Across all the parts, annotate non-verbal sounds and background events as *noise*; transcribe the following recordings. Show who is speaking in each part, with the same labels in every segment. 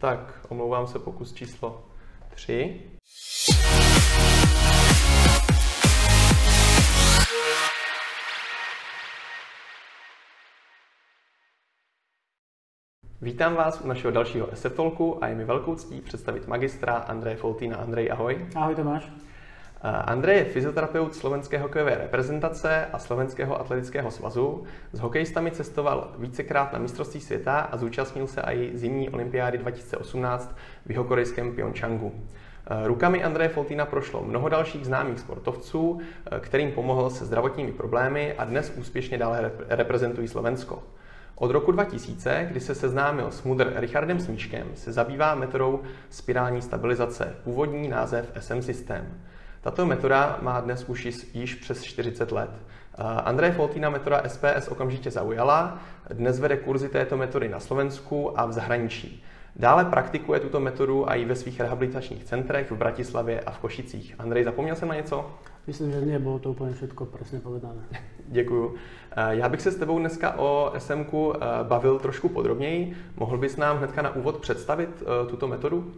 Speaker 1: Tak, omlouvám se, pokus číslo 3. Vítám vás u našeho dalšího SF Talku a je mi velkou ctí představit magistra Andreje Foltína. Andrej, ahoj.
Speaker 2: Ahoj Tomáš.
Speaker 1: Andrej je fyzioterapeut slovenské hokejové reprezentace a slovenského atletického svazu. S hokejistami cestoval vícekrát na mistrovství světa a zúčastnil se i zimní olympiády 2018 v jihokorejském Pyeongchangu. Rukami Andreje Foltína prošlo mnoho dalších známých sportovců, kterým pomohl se zdravotními problémy a dnes úspěšně dále reprezentují Slovensko. Od roku 2000, kdy se seznámil s mudr Richardem Smíškem, se zabývá metodou spirální stabilizace, původní název SM systém. Tato metoda má dnes už již přes 40 let. Andrej Foltína metoda SPS okamžitě zaujala, dnes vede kurzy této metody na Slovensku a v zahraničí. Dále praktikuje tuto metodu i ve svých rehabilitačních centrech v Bratislavě a v Košicích. Andrej, zapomněl jsem na něco?
Speaker 2: Myslím, že nie, bylo to úplně všetko přesně povedané. *laughs*
Speaker 1: Děkuju. Já bych se s tebou dneska o SMK bavil trošku podrobněji. Mohl bys nám hnedka na úvod představit tuto metodu?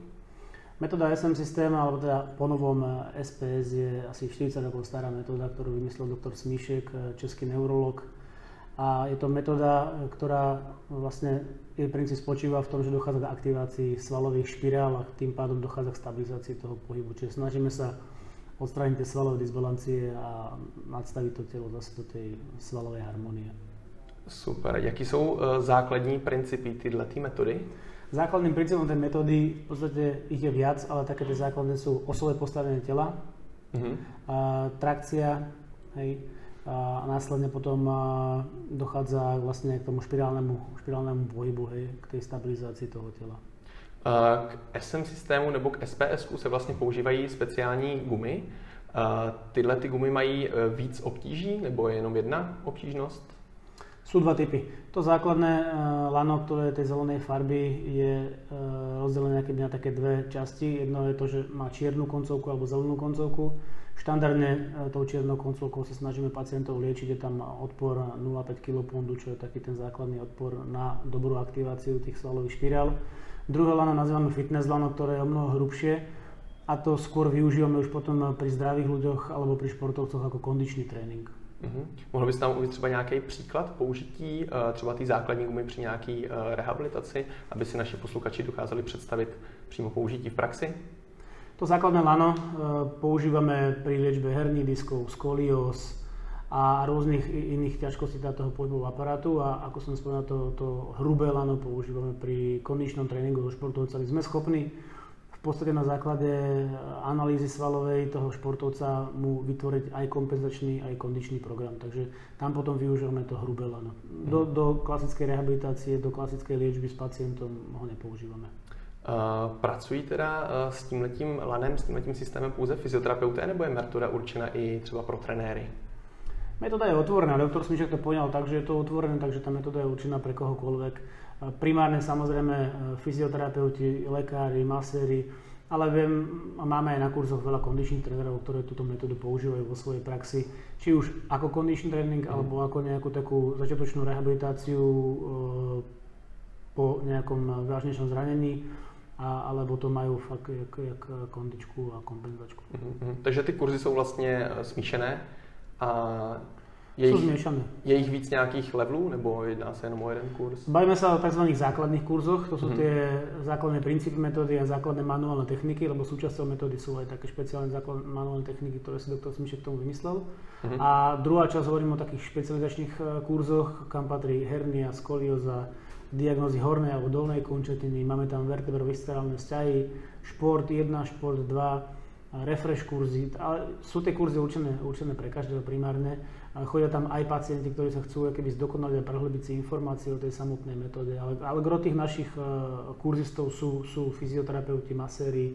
Speaker 2: Metóda SM systém, alebo teda ponovom SPS je asi 40 rokov stará metóda, ktorú vymyslel doktor Smíšek, český neurolog. A je to metóda, ktorá vlastne jej princíp spočíva v tom, že dochádza k aktivácii svalových špirál a tým pádom dochádza k stabilizácii toho pohybu. Čiže snažíme sa odstrániť tie svalové disbalancie a nadstaviť to telo zase do tej svalovej harmonie.
Speaker 1: Super. Jaký jsou základní principy tyhle metody?
Speaker 2: Základným princípom tej metódy, v podstate ich je viac, ale také tie základné sú osové postavenie tela, uh-huh. a trakcia, hej, a následne potom dochádza vlastne k tomu špirálnemu, špirálnemu pohybu, hej, k tej stabilizácii toho tela.
Speaker 1: K SM systému nebo k SPS se vlastně používají speciální gumy. Tyhle ty gumy mají e, víc obtíží nebo je jenom jedna obtížnost?
Speaker 2: Sú dva typy. To základné uh, lano, ktoré je tej zelenej farby, je uh, rozdelené na také dve časti. Jedno je to, že má čiernu koncovku alebo zelenú koncovku. Štandardne uh, tou čiernou koncovkou sa snažíme pacientov liečiť, je tam odpor 0,5 kP, čo je taký ten základný odpor na dobrú aktiváciu tých svalových špirál. Druhé lano nazývame fitness lano, ktoré je o mnoho hrubšie a to skôr využívame už potom pri zdravých ľuďoch alebo pri športovcoch ako kondičný tréning.
Speaker 1: Mm-hmm. Mohl bys nám uvést třeba nějaký příklad použití uh, třeba té základní gumy při nějaké uh, rehabilitaci, aby si naši posluchači dokázali představit přímo použití v praxi?
Speaker 2: To základné lano uh, používame pri liečbe herní diskov, skolios a rôznych iných ťažkostí toho pohybového aparátu a ako som spomínal, to, to hrubé lano používame pri kondičnom tréningu so športovcami. Sme schopní v podstate na základe analýzy svalovej toho športovca mu vytvoriť aj kompenzačný, aj kondičný program. Takže tam potom využívame to hrubé lano. Do, mhm. do klasickej rehabilitácie, do klasickej liečby s pacientom ho nepoužívame.
Speaker 1: Uh, pracují teda uh, s tímhletím lanem, s tímhletím systémem pouze fyzioterapeuté, nebo je metoda určena i třeba pro trenéry?
Speaker 2: Metóda je otvorená. Doktor Smišek to poňal tak, že je to otvorené, takže tá metóda je určená pre kohokoľvek Primárne samozrejme e, fyzioterapeuti, lekári, maséri, ale viem, máme aj na kurzoch veľa kondičných trénerov, ktoré túto metódu používajú vo svojej praxi, či už ako kondičný tréning, mm. alebo ako nejakú takú začiatočnú rehabilitáciu e, po nejakom vážnejšom zranení, a, alebo to majú fakt jak, jak kondičku a kompenzačku.
Speaker 1: Mm-hmm. Takže ty kurzy jsou vlastně e, smíšené a
Speaker 2: je sú zmiešané.
Speaker 1: Je ich víc nejakých levelů, nebo jedná sa jenom o jeden kurz?
Speaker 2: Bavíme sa o tzv. základných kurzoch, to sú mm-hmm. tie základné princípy metódy a základné manuálne techniky, lebo súčasťou metódy sú aj také špeciálne základné manuálne techniky, ktoré si doktor Smišek tomu vymyslel. Mm-hmm. A druhá časť hovorím o takých špecializačných e, kurzoch, kam patrí hernia, skolioza, diagnózy hornej alebo dolnej končetiny, máme tam vertebroviscerálne vzťahy, šport 1, šport 2, refresh kurzy, ale sú tie kurzy určené, určené pre každého primárne Chodia tam aj pacienti, ktorí sa chcú keby zdokonaliť a prehlbiť si informácie o tej samotnej metóde. Ale, ale gro tých našich uh, kurzistov sú, sú fyzioterapeuti, maséri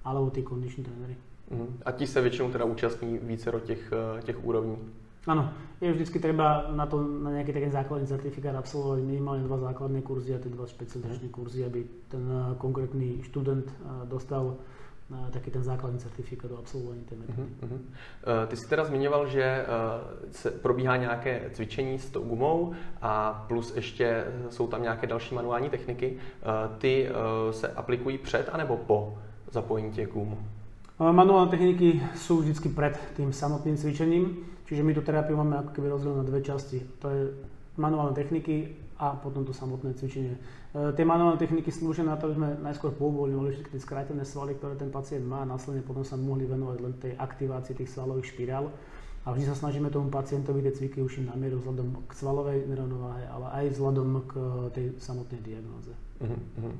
Speaker 2: alebo tí kondiční tréneri.
Speaker 1: Uh-huh. A ti sa väčšinou teda účastní vícero těch, uh, těch úrovní?
Speaker 2: Áno, je vždycky treba na to, na nejaký taký základný certifikát absolvovať minimálne dva základné kurzy a tie dva špecializačné kurzy, aby ten uh, konkrétny študent dostal taký ten základní certifikát o absolvování té metody. Uh-huh,
Speaker 1: uh-huh. Ty jsi teda zmiňoval, že se probíhá nějaké cvičení s tou gumou a plus ještě jsou tam nějaké další manuální techniky. Ty se aplikují před anebo po zapojení těch gum?
Speaker 2: Manuálne techniky sú vždy pred tým samotným cvičením, čiže my tú terapiu máme ako keby rozdelené na dve časti. To je manuálne techniky a potom to samotné cvičenie. E, tie manuálne techniky slúžia na to, aby sme najskôr pouvoľňovali všetky tie skrátené svaly, ktoré ten pacient má a následne potom sa mohli venovať len tej aktivácii tých svalových špirál. A vždy sa snažíme tomu pacientovi tie cviky ušiť na mieru vzhľadom k svalovej nerovnováhe, ale aj vzhľadom k tej samotnej diagnóze. Uh-huh.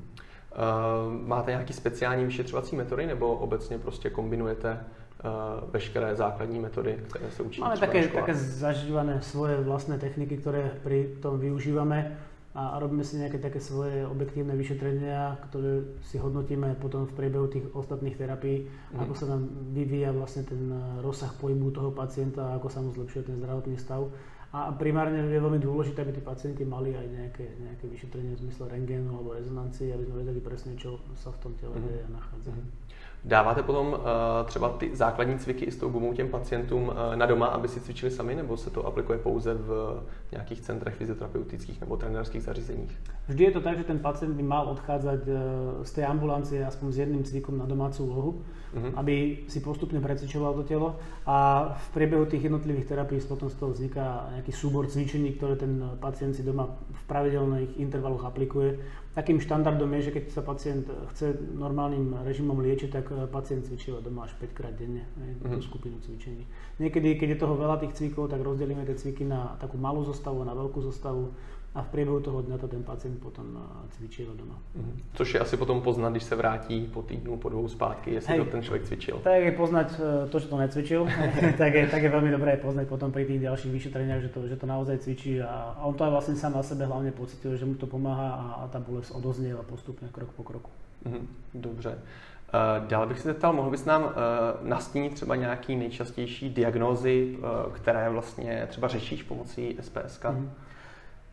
Speaker 1: Uh, máte nějaký speciální vyšetřovací metody nebo obecně prostě kombinujete uh, veškeré základní metody, které se učí
Speaker 2: Máme také, také zažívané svoje vlastné techniky, ktoré pri tom využívame a robíme si nejaké také svoje objektívne vyšetrenia, ktoré si hodnotíme potom v priebehu tých ostatných terapií, mm. ako sa nám vyvíja vlastne ten rozsah pohybu toho pacienta, ako sa mu zlepšuje ten zdravotný stav. A primárne je veľmi dôležité, aby tí pacienti mali aj nejaké, nejaké vyšetrenie v zmysle rengénu alebo rezonancie, aby sme vedeli presne, čo sa v tom tele a nachádza. Mm-hmm.
Speaker 1: Dáváte potom uh, třeba ty základní cviky i s tou gumou těm pacientům uh, na doma, aby si cvičili sami, nebo se to aplikuje pouze v nějakých centrech fyzioterapeutických nebo trenérských zařízeních?
Speaker 2: Vždy je to tak, že ten pacient by mal odchádzať uh, z tej ambulancie aspoň s jedným cvikom na domácu úlohu, uh-huh. aby si postupne precvičoval to telo a v priebehu tých jednotlivých terapií potom z toho vzniká nejaký súbor cvičení, ktoré ten pacient si doma v pravidelných intervaloch aplikuje Takým štandardom je, že keď sa pacient chce normálnym režimom liečiť, tak eh, pacient cvičí doma až 5 krát denne, mm-hmm. skupinu cvičení. Niekedy, keď je toho veľa tých cvikov, tak rozdelíme tie cviky na takú malú zostavu, na veľkú zostavu a v priebehu toho dňa to ten pacient potom eh, cvičí doma.
Speaker 1: Mm-hmm. Což je asi potom poznat, když se vrátí po týdnu, po dvou zpátky, jestli Hej, to ten člověk cvičil.
Speaker 2: Tak je poznať eh, to, že to necvičil, *laughs* tak, je, tak je veľmi dobré poznať potom pri tých ďalších vyšetreniach, že to, že to naozaj cvičí a, a on to aj vlastne sám na sebe hlavne pocituje, že mu to pomáha a, a tá bolesť odoznieva postupne krok po kroku.
Speaker 1: Mm-hmm. Dobře. Uh, dál bych se zeptal, mohl bys nám nastínit třeba nějaký nejčastější diagnózy, které vlastně třeba řešíš pomocí SPSK? Mm-hmm.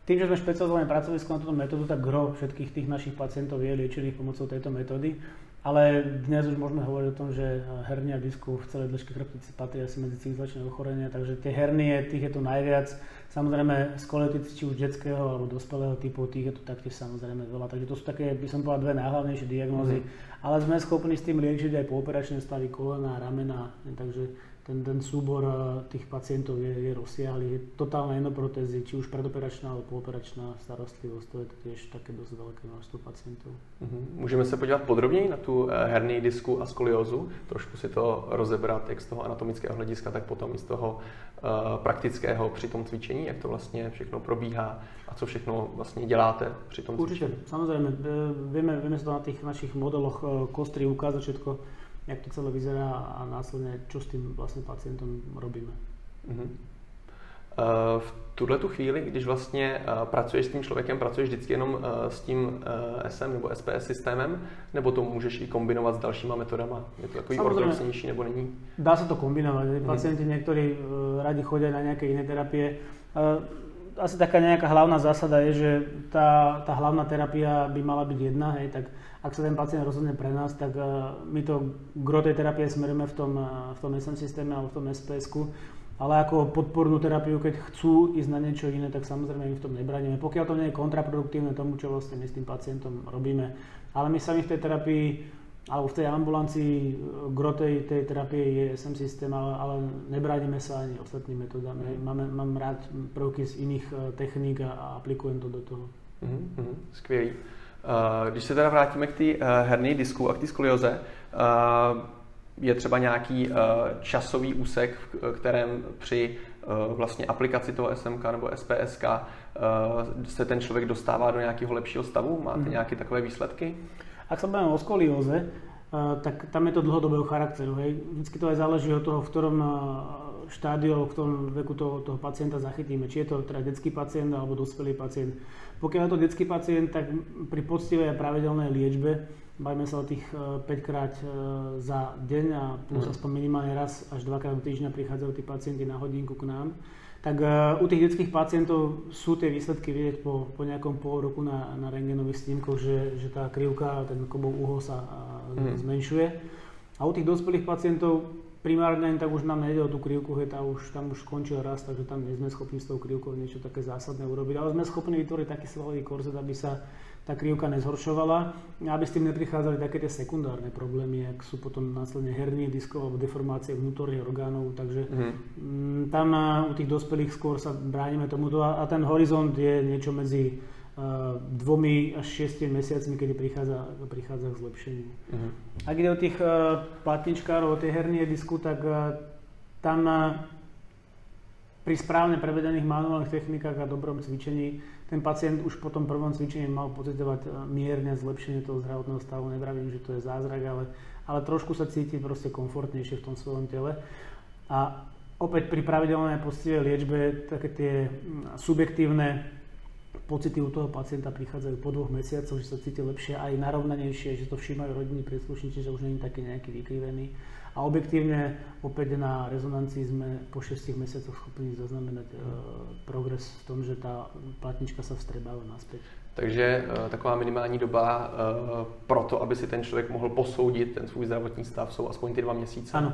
Speaker 2: Tým, že sme špecializované pracovisko na túto metódu, tak gro všetkých tých našich pacientov je liečených pomocou tejto metódy. Ale dnes už môžeme hovoriť o tom, že hernia disku v celej dĺžke chrbtice patrí asi medzi civilizačné ochorenia, takže tie hernie, tých je tu najviac. Samozrejme, skoliotici či už detského alebo dospelého typu, tých je tu taktiež samozrejme veľa. Takže to sú také, by som povedal, dve najhlavnejšie diagnózy. Mm. Ale sme schopní s tým liečiť aj pooperačné stavy kolena, ramena, takže ten, ten súbor eh, tých pacientov je, je rozsiahly. Je totálna enoprotézy, či už predoperačná alebo pooperačná starostlivosť, to je to tiež také dosť veľké množstvo pacientov.
Speaker 1: Uh-huh. Můžeme se podívat podrobněji na tu eh, herní disku a skoliózu, trošku si to rozebrat jak z toho anatomického hlediska, tak potom i z toho uh, praktického při tom cvičení, jak to vlastně všechno probíhá a co všechno vlastně děláte při tom
Speaker 2: Určite,
Speaker 1: cvičení.
Speaker 2: samozrejme, vieme, vieme sa to na tých našich modeloch kostry ukázať všetko jak to celé vyzerá a následne čo s tým vlastne pacientom robíme. Uh-huh.
Speaker 1: V tuhle tu chvíli, když vlastně pracuješ s tím člověkem, pracuješ vždycky jenom s tím SM nebo SPS systémem, nebo to můžeš i kombinovat s dalšíma metodama? Je to takový ortodoxnější nebo není?
Speaker 2: Dá se to kombinovat. Mhm. Pacienti niektorí radi chodia na nejaké iné terapie. Asi taká nejaká hlavná zásada je, že tá, tá hlavná terapia by mala byť jedna, hej, tak ak sa ten pacient rozhodne pre nás, tak eh, my to gro tej terapie smerujeme v tom, eh, v tom SM systéme alebo v tom sps ale ako podpornú terapiu, keď chcú ísť na niečo iné, tak samozrejme my v tom nebraníme. Pokiaľ to nie je kontraproduktívne tomu, čo vlastne my s tým pacientom robíme. Ale my sami v tej terapii alebo v tej ambulancii eh, gro tej, tej terapie je SM systém, ale, ale nebránime sa ani ostatnými metodami. Máme, mám rád prvky z iných techník a, a aplikujem to do toho.
Speaker 1: Mm-hmm, skvělý. Eh, když se teda vrátíme k té eh, herní disku a k té skolioze, eh, je třeba nějaký časový úsek, v kterém při vlastně aplikaci toho SMK nebo SPSK se ten člověk dostává do nějakého lepšího stavu? Máte mm. nějaké takové výsledky?
Speaker 2: Ak sa bavíme o skolióze, tak tam je to dlhodobého charakteru. Hej. Vždycky to aj záleží od toho, v ktorom štádiu, v ktorom veku toho, toho pacienta zachytíme. Či je to teda detský pacient alebo dospelý pacient. Pokiaľ je to detský pacient, tak pri poctivej a pravidelnej liečbe, bavíme sa o tých 5 e, krát e, za deň a plus mm. aspoň minimálne raz až dvakrát do týždňa prichádzajú tí pacienti na hodinku k nám, tak e, u tých detských pacientov sú tie výsledky vidieť po, po nejakom pol roku na, na rengenových snímkoch, že, že tá krivka, ten kobov uhol sa mm. zmenšuje. A u tých dospelých pacientov primárne tak už nám nejde o tú krivku, hej, tá už, tam už skončil raz, takže tam nie sme schopní s tou krivkou niečo také zásadné urobiť, ale sme schopní vytvoriť taký svalový korzet, aby sa tá krivka nezhoršovala, aby s tým neprichádzali také tie sekundárne problémy, ak sú potom následne hernie diskov alebo deformácie vnútorných orgánov, takže mm. tam u tých dospelých skôr sa bránime tomuto a, a ten horizont je niečo medzi dvomi až šiestimi mesiacmi, kedy prichádza, prichádza k zlepšeniu. Uh-huh. Ak ide o tých uh, platničkárov, o tie hernie disku, tak uh, tam uh, pri správne prevedených manuálnych technikách a dobrom cvičení ten pacient už po tom prvom cvičení mal pocitovať mierne zlepšenie toho zdravotného stavu. Nevravím, že to je zázrak, ale, ale trošku sa cíti proste komfortnejšie v tom svojom tele. A opäť pri pravidelnej poctivej liečbe také tie subjektívne pocity u toho pacienta prichádzajú po dvoch mesiacoch, že sa cíti lepšie aj narovnanejšie, že to všímajú rodinní príslušníci, že už je taký nejaký vykrivený. A objektívne opäť na rezonancii sme po 6 mesiacoch schopní zaznamenať e, progres v tom, že tá platnička sa vstrebáva naspäť.
Speaker 1: Takže e, taková minimální doba e, pro to, aby si ten člověk mohl posoudit ten svůj zdravotní stav, jsou aspoň ty dva měsíce.
Speaker 2: Ano.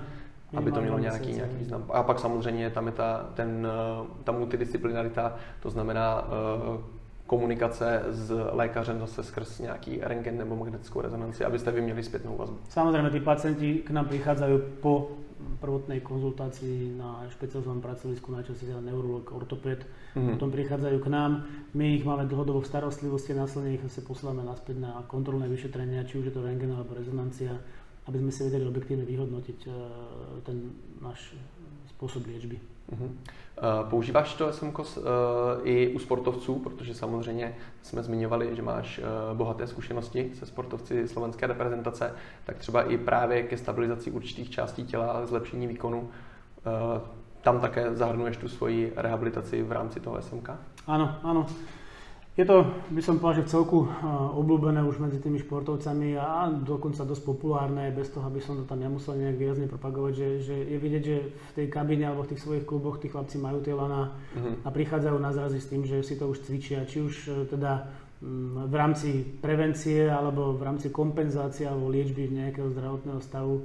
Speaker 1: Aby to mělo nějaký, nějaký význam. A pak samozřejmě tam je ta, ten, e, ta multidisciplinarita, to znamená e, komunikace s lékařem zase skrz nějaký rengen nebo magnetickou rezonanci, abyste vy měli zpětnou vazbu.
Speaker 2: Samozrejme, tí pacienti k nám prichádzajú po prvotnej konzultácii na špecializovanom pracovisku, najčastejšie neurolog, ortoped, mm-hmm. potom prichádzajú k nám, my ich máme dlhodobo v starostlivosti, následne ich zase posielame naspäť na kontrolné vyšetrenia, či už je to rengen alebo rezonancia, aby sme si vedeli objektívne vyhodnotiť uh, ten náš spôsob liečby. Uh-huh.
Speaker 1: Používáš to SMKOS uh, i u sportovců, protože samozřejmě jsme zmiňovali, že máš uh, bohaté zkušenosti se sportovci slovenské reprezentace, tak třeba i právě ke stabilizaci určitých částí těla a zlepšení výkonu tam také zahrnuješ tu svoji rehabilitaci v rámci toho SMK?
Speaker 2: Áno, áno. Je to, by som povedal, že v celku obľúbené už medzi tými športovcami a dokonca dosť populárne, bez toho, aby som to tam ja musel nejak výrazne propagovať, že, že je vidieť, že v tej kabíne alebo v tých svojich kluboch tí chlapci majú tie lana uh-huh. a prichádzajú na zrazy s tým, že si to už cvičia, či už e, teda mm, v rámci prevencie alebo v rámci kompenzácie alebo liečby nejakého zdravotného stavu.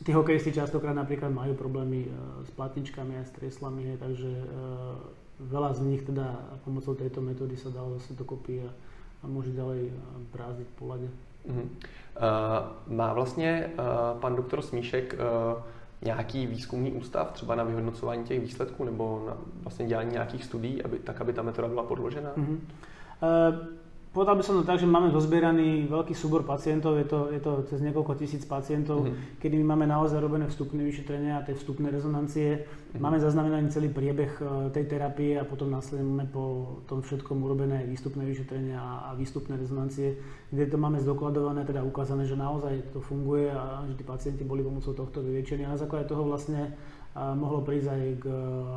Speaker 2: Tí hokejisti častokrát napríklad majú problémy e, s platničkami a s trieslami, takže e, veľa z nich teda pomocou tejto metódy sa dalo zase dokopy a, a môže ďalej brázdiť po lade. Uh-huh. Uh,
Speaker 1: má vlastně uh, pan doktor Smíšek uh, nějaký výzkumný ústav třeba na vyhodnocování těch výsledků nebo na vlastně dělání nějakých studií, aby, tak aby ta metoda byla podložená? Uh-huh.
Speaker 2: Uh, Povedal by som to tak, že máme zozbieraný veľký súbor pacientov, je to, je to cez niekoľko tisíc pacientov, mm-hmm. kedy my máme naozaj robené vstupné vyšetrenia a tie vstupné rezonancie. Mm-hmm. Máme zaznamenaný celý priebeh e, tej terapie a potom následne po tom všetkom urobené výstupné vyšetrenia a výstupné rezonancie, kde to máme zdokladované, teda ukázané, že naozaj to funguje a že tí pacienti boli pomocou tohto vyliečení. A na základe toho vlastne a mohlo prísť aj k e,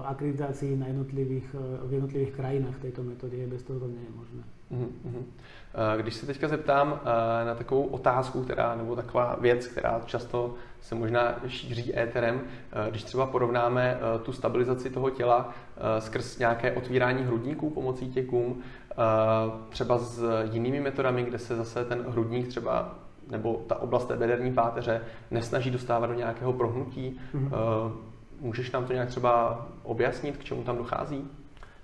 Speaker 2: akreditácii na jednotlivých, e, v jednotlivých krajinách tejto metódy. Bez toho to nie je možné. Mm-hmm.
Speaker 1: Když se teďka zeptám na takovou otázku, která, nebo taková věc, která často se možná šíří éterem, když třeba porovnáme tu stabilizaci toho těla skrz nějaké otvírání hrudníků pomocí těkům, třeba s jinými metodami, kde se zase ten hrudník třeba nebo ta oblast té bederní páteře nesnaží dostávat do nějakého prohnutí. Mm-hmm. Můžeš nám to nějak třeba objasnit, k čemu tam dochází?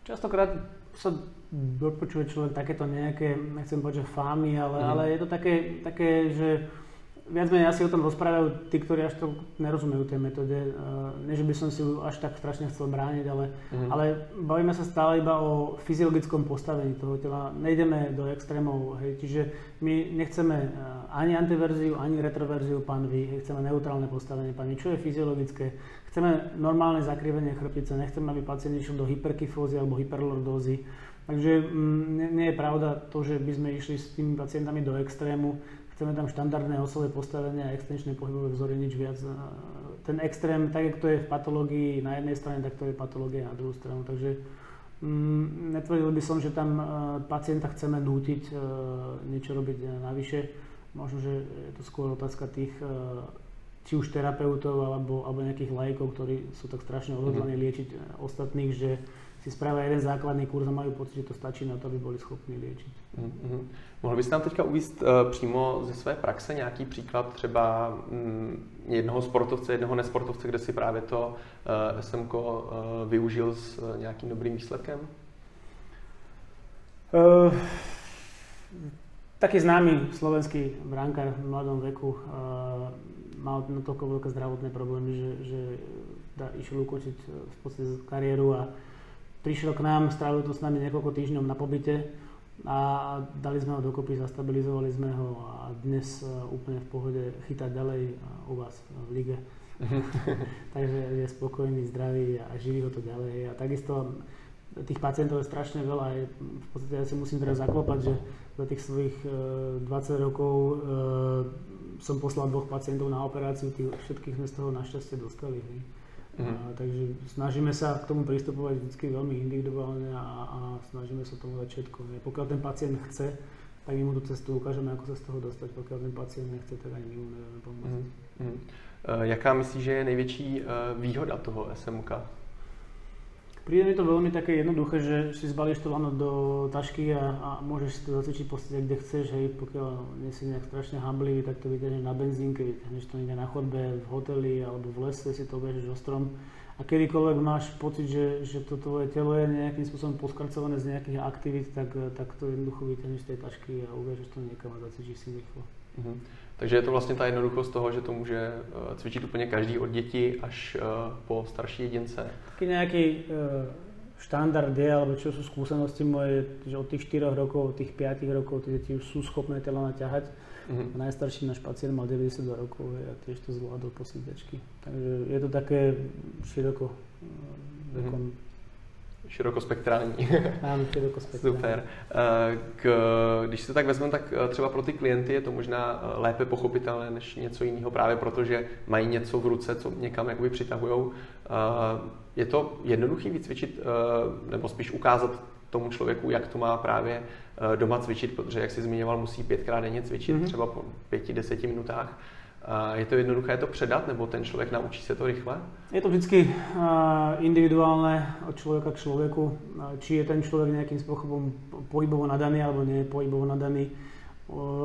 Speaker 2: Častokrát sa dopočuje človek takéto nejaké, nechcem povedať, že fámy, ale, mm. ale je to také, také, že viac menej asi o tom rozprávajú tí, ktorí až to nerozumejú tej metóde. Nie, že by som si ju až tak strašne chcel brániť, ale, mm. ale bavíme sa stále iba o fyziologickom postavení toho tela. Nejdeme do extrémov, hej, čiže my nechceme ani antiverziu, ani retroverziu panvy, chceme neutrálne postavenie panvy, čo je fyziologické. Chceme normálne zakrivenie chrbtice, nechceme, aby pacient išiel do hyperkyfózy alebo hyperlordózy. Takže mm, nie, nie je pravda to, že by sme išli s tými pacientami do extrému. Chceme tam štandardné osové postavenie a extenčné pohybové vzory, nič viac. Ten extrém, tak ako to je v patológii na jednej strane, tak to je patológia na druhú stranu. Takže mm, netvrdil by som, že tam uh, pacienta chceme nútiť uh, niečo robiť navyše. Možno, že je to skôr otázka tých uh, či už terapeutov alebo, alebo nejakých lajkov, ktorí sú tak strašne odhodlaní mm-hmm. liečiť ostatných, že si spravia jeden základný kurz a majú pocit, že to stačí na to, aby boli schopní liečiť.
Speaker 1: Mm-hmm. Mohl byste nám teďka uvíct uh, přímo ze své praxe nějaký příklad třeba um, jednoho sportovce, jednoho nesportovce, kde si právě to uh, SMK uh, využil s uh, nějakým dobrým výsledkem?
Speaker 2: Uh, taký známy slovenský brankár v mladom veku uh, mal natoľko veľké zdravotné problémy, že, že da, išiel ukončiť v podstate kariéru a prišiel k nám, strávil to s nami niekoľko týždňov na pobyte a dali sme ho dokopy, zastabilizovali sme ho a dnes úplne v pohode chytá ďalej u vás v lige. *laughs* Takže je spokojný, zdravý a živí ho to ďalej. A takisto tých pacientov je strašne veľa. Je, v podstate ja si musím teraz zaklopať, že za tých svojich 20 e, rokov e, som poslal dvoch pacientov na operáciu, tých všetkých sme z toho našťastie dostali. Mm-hmm. A, takže snažíme sa k tomu pristupovať vždy veľmi individuálne a, a snažíme sa tomu dať všetko. Ne? Pokiaľ ten pacient chce, tak my mu tú cestu ukážeme, ako sa z toho dostať. Pokiaľ ten pacient nechce, tak ani my mu nevieme pomôcť. Mm-hmm.
Speaker 1: Uh, jaká myslíš, že je největší uh, výhoda toho SMK?
Speaker 2: Príde mi to veľmi také jednoduché, že si zbalíš to lano do tašky a, a môžeš si to zacvičiť v kde chceš, hej, pokiaľ nie si nejak strašne hamblivý, tak to vyťahneš na benzínke, vyťahneš to niekde na chodbe, v hoteli alebo v lese si to obežeš o strom a kedykoľvek máš pocit, že, že to tvoje telo je nejakým spôsobom poskracované z nejakých aktivít, tak, tak to jednoducho vyťahneš z tej tašky a uvežeš to niekam a zacvičíš si rýchlo. Mm-hmm.
Speaker 1: Takže je to vlastně ta jednoduchost toho, že to může eh, cvičit úplně každý od dětí až eh, po starší jedince.
Speaker 2: Taký nejaký uh, štandard je, alebo čo sú skúsenosti moje, že od tých 4 rokov, od tých 5 rokov tie deti už sú schopné tela naťahať. Mm-hmm. Najstarší náš pacient mal 92 rokov a tiež to zvládol po sídečky. Takže je to také široko vekom mm-hmm
Speaker 1: širokospektrální. *laughs*
Speaker 2: Ano, širokospektrální.
Speaker 1: Super. Eh, k, když se tak vezmeme, tak eh, třeba pro ty klienty je to možná eh, lépe pochopitelné než něco jiného, právě protože mají něco v ruce, co někam jakoby přitahují. Je to jednoduchý vycvičit, nebo spíš ukázat tomu člověku, jak to má právě doma cvičit, protože, jak jsi zmiňoval, musí pětkrát denně cvičit, mm-hmm. třeba po pěti, deseti minutách. Je to jednoduché to předat, nebo ten člověk naučí se to rychle?
Speaker 2: Je to vždy individuálne od človeka k človeku, či je ten človek nejakým spôsobom pohybovo nadaný alebo nie je pohybovo nadaný.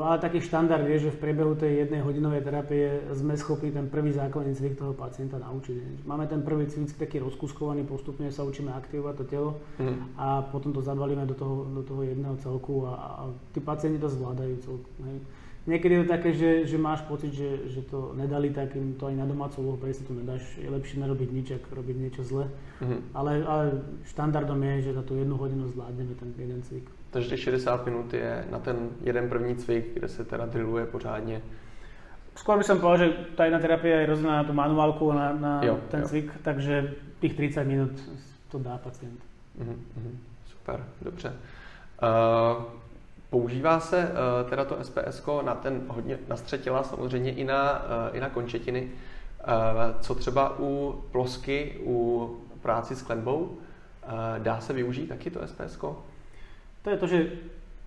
Speaker 2: Ale taký štandard je, že v priebehu tej jednej hodinovej terapie sme schopní ten prvý základný cvik toho pacienta naučiť. Máme ten prvý cvik taký rozkuskovaný, postupne sa učíme aktivovať to telo mm. a potom to zabalíme do toho, do toho jedného celku a, a tí pacienti to zvládajú celku. Hej. Niekedy je to také, že, že máš pocit, že, že to nedali takým to aj na domácu úlohu, si to nedáš, je lepšie nerobiť nič, ako robiť niečo zle. Mm-hmm. Ale, ale štandardom je, že za tú jednu hodinu zvládneme ten jeden cvik.
Speaker 1: Takže těch 60 minut je na ten jeden první cvik, kde se teda drilluje pořádně.
Speaker 2: Skôr by som povedal, že tá jedna terapia je rozdelená na tú manuálku, na, na jo, ten jo. cvik, takže tých 30 minút to dá pacient. Mm-hmm.
Speaker 1: Super, dobře. Uh, Používá se uh, teda to SPS na ten hodně na střed těla, samozřejmě i na, uh, i na končetiny. Uh, co třeba u plosky, u práci s klenbou, dá se využít taky to SPS?
Speaker 2: To je to, že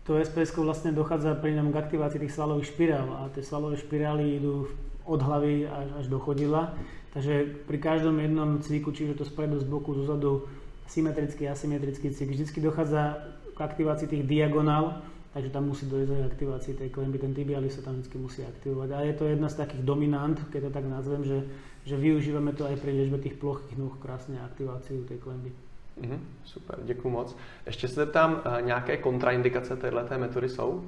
Speaker 2: to SPS vlastne dochádza pri ňom k aktivácii tých svalových špirál a tie svalové špirály idú od hlavy až, až do chodidla. Takže pri každom jednom cviku, čiže to spredu, z boku, zozadu, symetrický, asymetrický cvik, vždy dochádza k aktivácii tých diagonál, takže tam musí dojsť aj aktivácii tej klemby, ten tibialis sa tam vždy musí aktivovať. A je to jedna z takých dominant, keď to tak nazvem, že, že využívame to aj pri liečbe tých plochých nôh, krásne aktiváciu tej klemby.
Speaker 1: Mm, super, děkuji moc. Ještě se zeptám, eh, nějaké kontraindikace této metody jsou?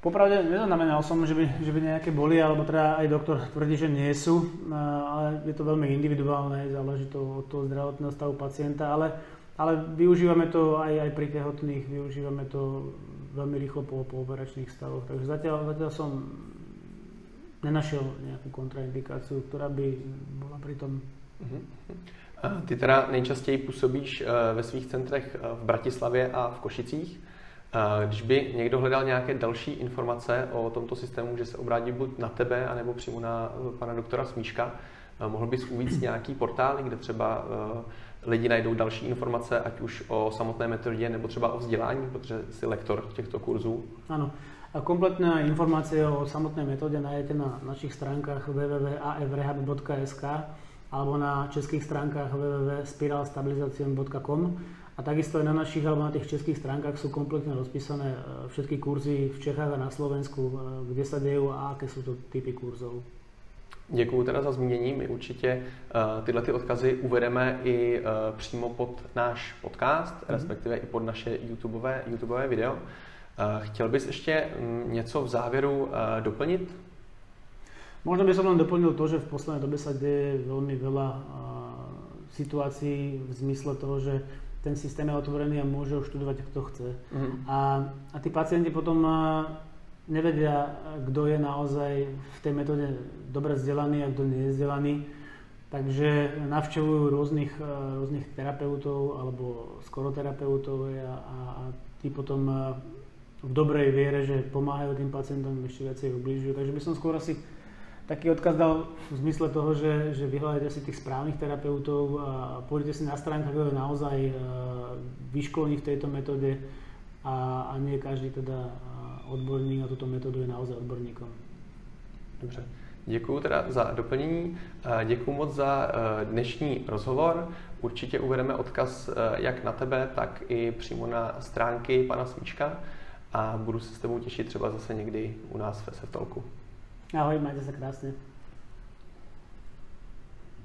Speaker 2: Popravde neznamenal som, že by, že by nejaké boli, alebo teda aj doktor tvrdí, že nie sú, eh, ale je to veľmi individuálne, záleží to od toho zdravotného stavu pacienta, ale ale využívame to aj, aj pri tehotných, využívame to veľmi rýchlo po, po operačných stavoch. Takže zatiaľ, zatiaľ som nenašiel nejakú kontraindikáciu, ktorá by bola pri tom. Uh-huh.
Speaker 1: Ty teda nejčastěji působíš eh, ve svých centrech eh, v Bratislavě a v Košicích. Eh, když by někdo hledal nějaké další informace o tomto systému, že se obrátí buď na tebe, anebo přímo na pana doktora Smíška, mohl bys uvíct nějaký portál, kde třeba lidi najdou další informace, ať už o samotné metodě nebo třeba o vzdělání, protože jsi lektor těchto kurzů.
Speaker 2: Ano. A kompletné informácie o samotnej metóde nájdete na našich stránkach www.afrehab.sk alebo na českých stránkach www.spiralstabilizacion.com a takisto aj na našich alebo na tých českých stránkach sú kompletne rozpísané všetky kurzy v Čechách a na Slovensku, kde sa dejú a aké sú to typy kurzov.
Speaker 1: Děkuji teda za zmínění. My určitě uh, tyhle ty odkazy uvedeme i uh, přímo pod náš podcast, mm-hmm. respektive i pod naše YouTubeové, YouTubeové video. Uh, chtěl bys ještě um, něco v závěru doplnit?
Speaker 2: Možno by som len doplnil to, že v poslednej dobe sa deje veľmi veľa situácií v zmysle toho, že ten systém je otvorený a môže ho študovať kto chce. Mm-hmm. A, a tí pacienti potom nevedia, kto je naozaj v tej metóde dobre vzdelaný a kto nie je vzdelaný. Takže navštevujú rôznych, eh, rôznych terapeutov alebo skoroterapeutov a, a, a tí potom eh, v dobrej viere, že pomáhajú tým pacientom, ešte viacej ubližujú. Takže by som skôr asi taký odkaz dal v zmysle toho, že, že vyhľadajte si tých správnych terapeutov a pôjdete si na stránkach, kto je naozaj eh, vyškolený v tejto metóde a, a nie každý teda odborník na tuto metodu je naozaj odborníkom.
Speaker 1: Dobře. Děkuji teda za doplnění. Děkuji moc za eh, dnešní rozhovor. Určitě uvedeme odkaz eh, jak na tebe, tak i přímo na stránky pana Smíčka a budu se s tebou těšit třeba zase někdy u nás ve Seftalku.
Speaker 2: Ahoj, majte se krásně.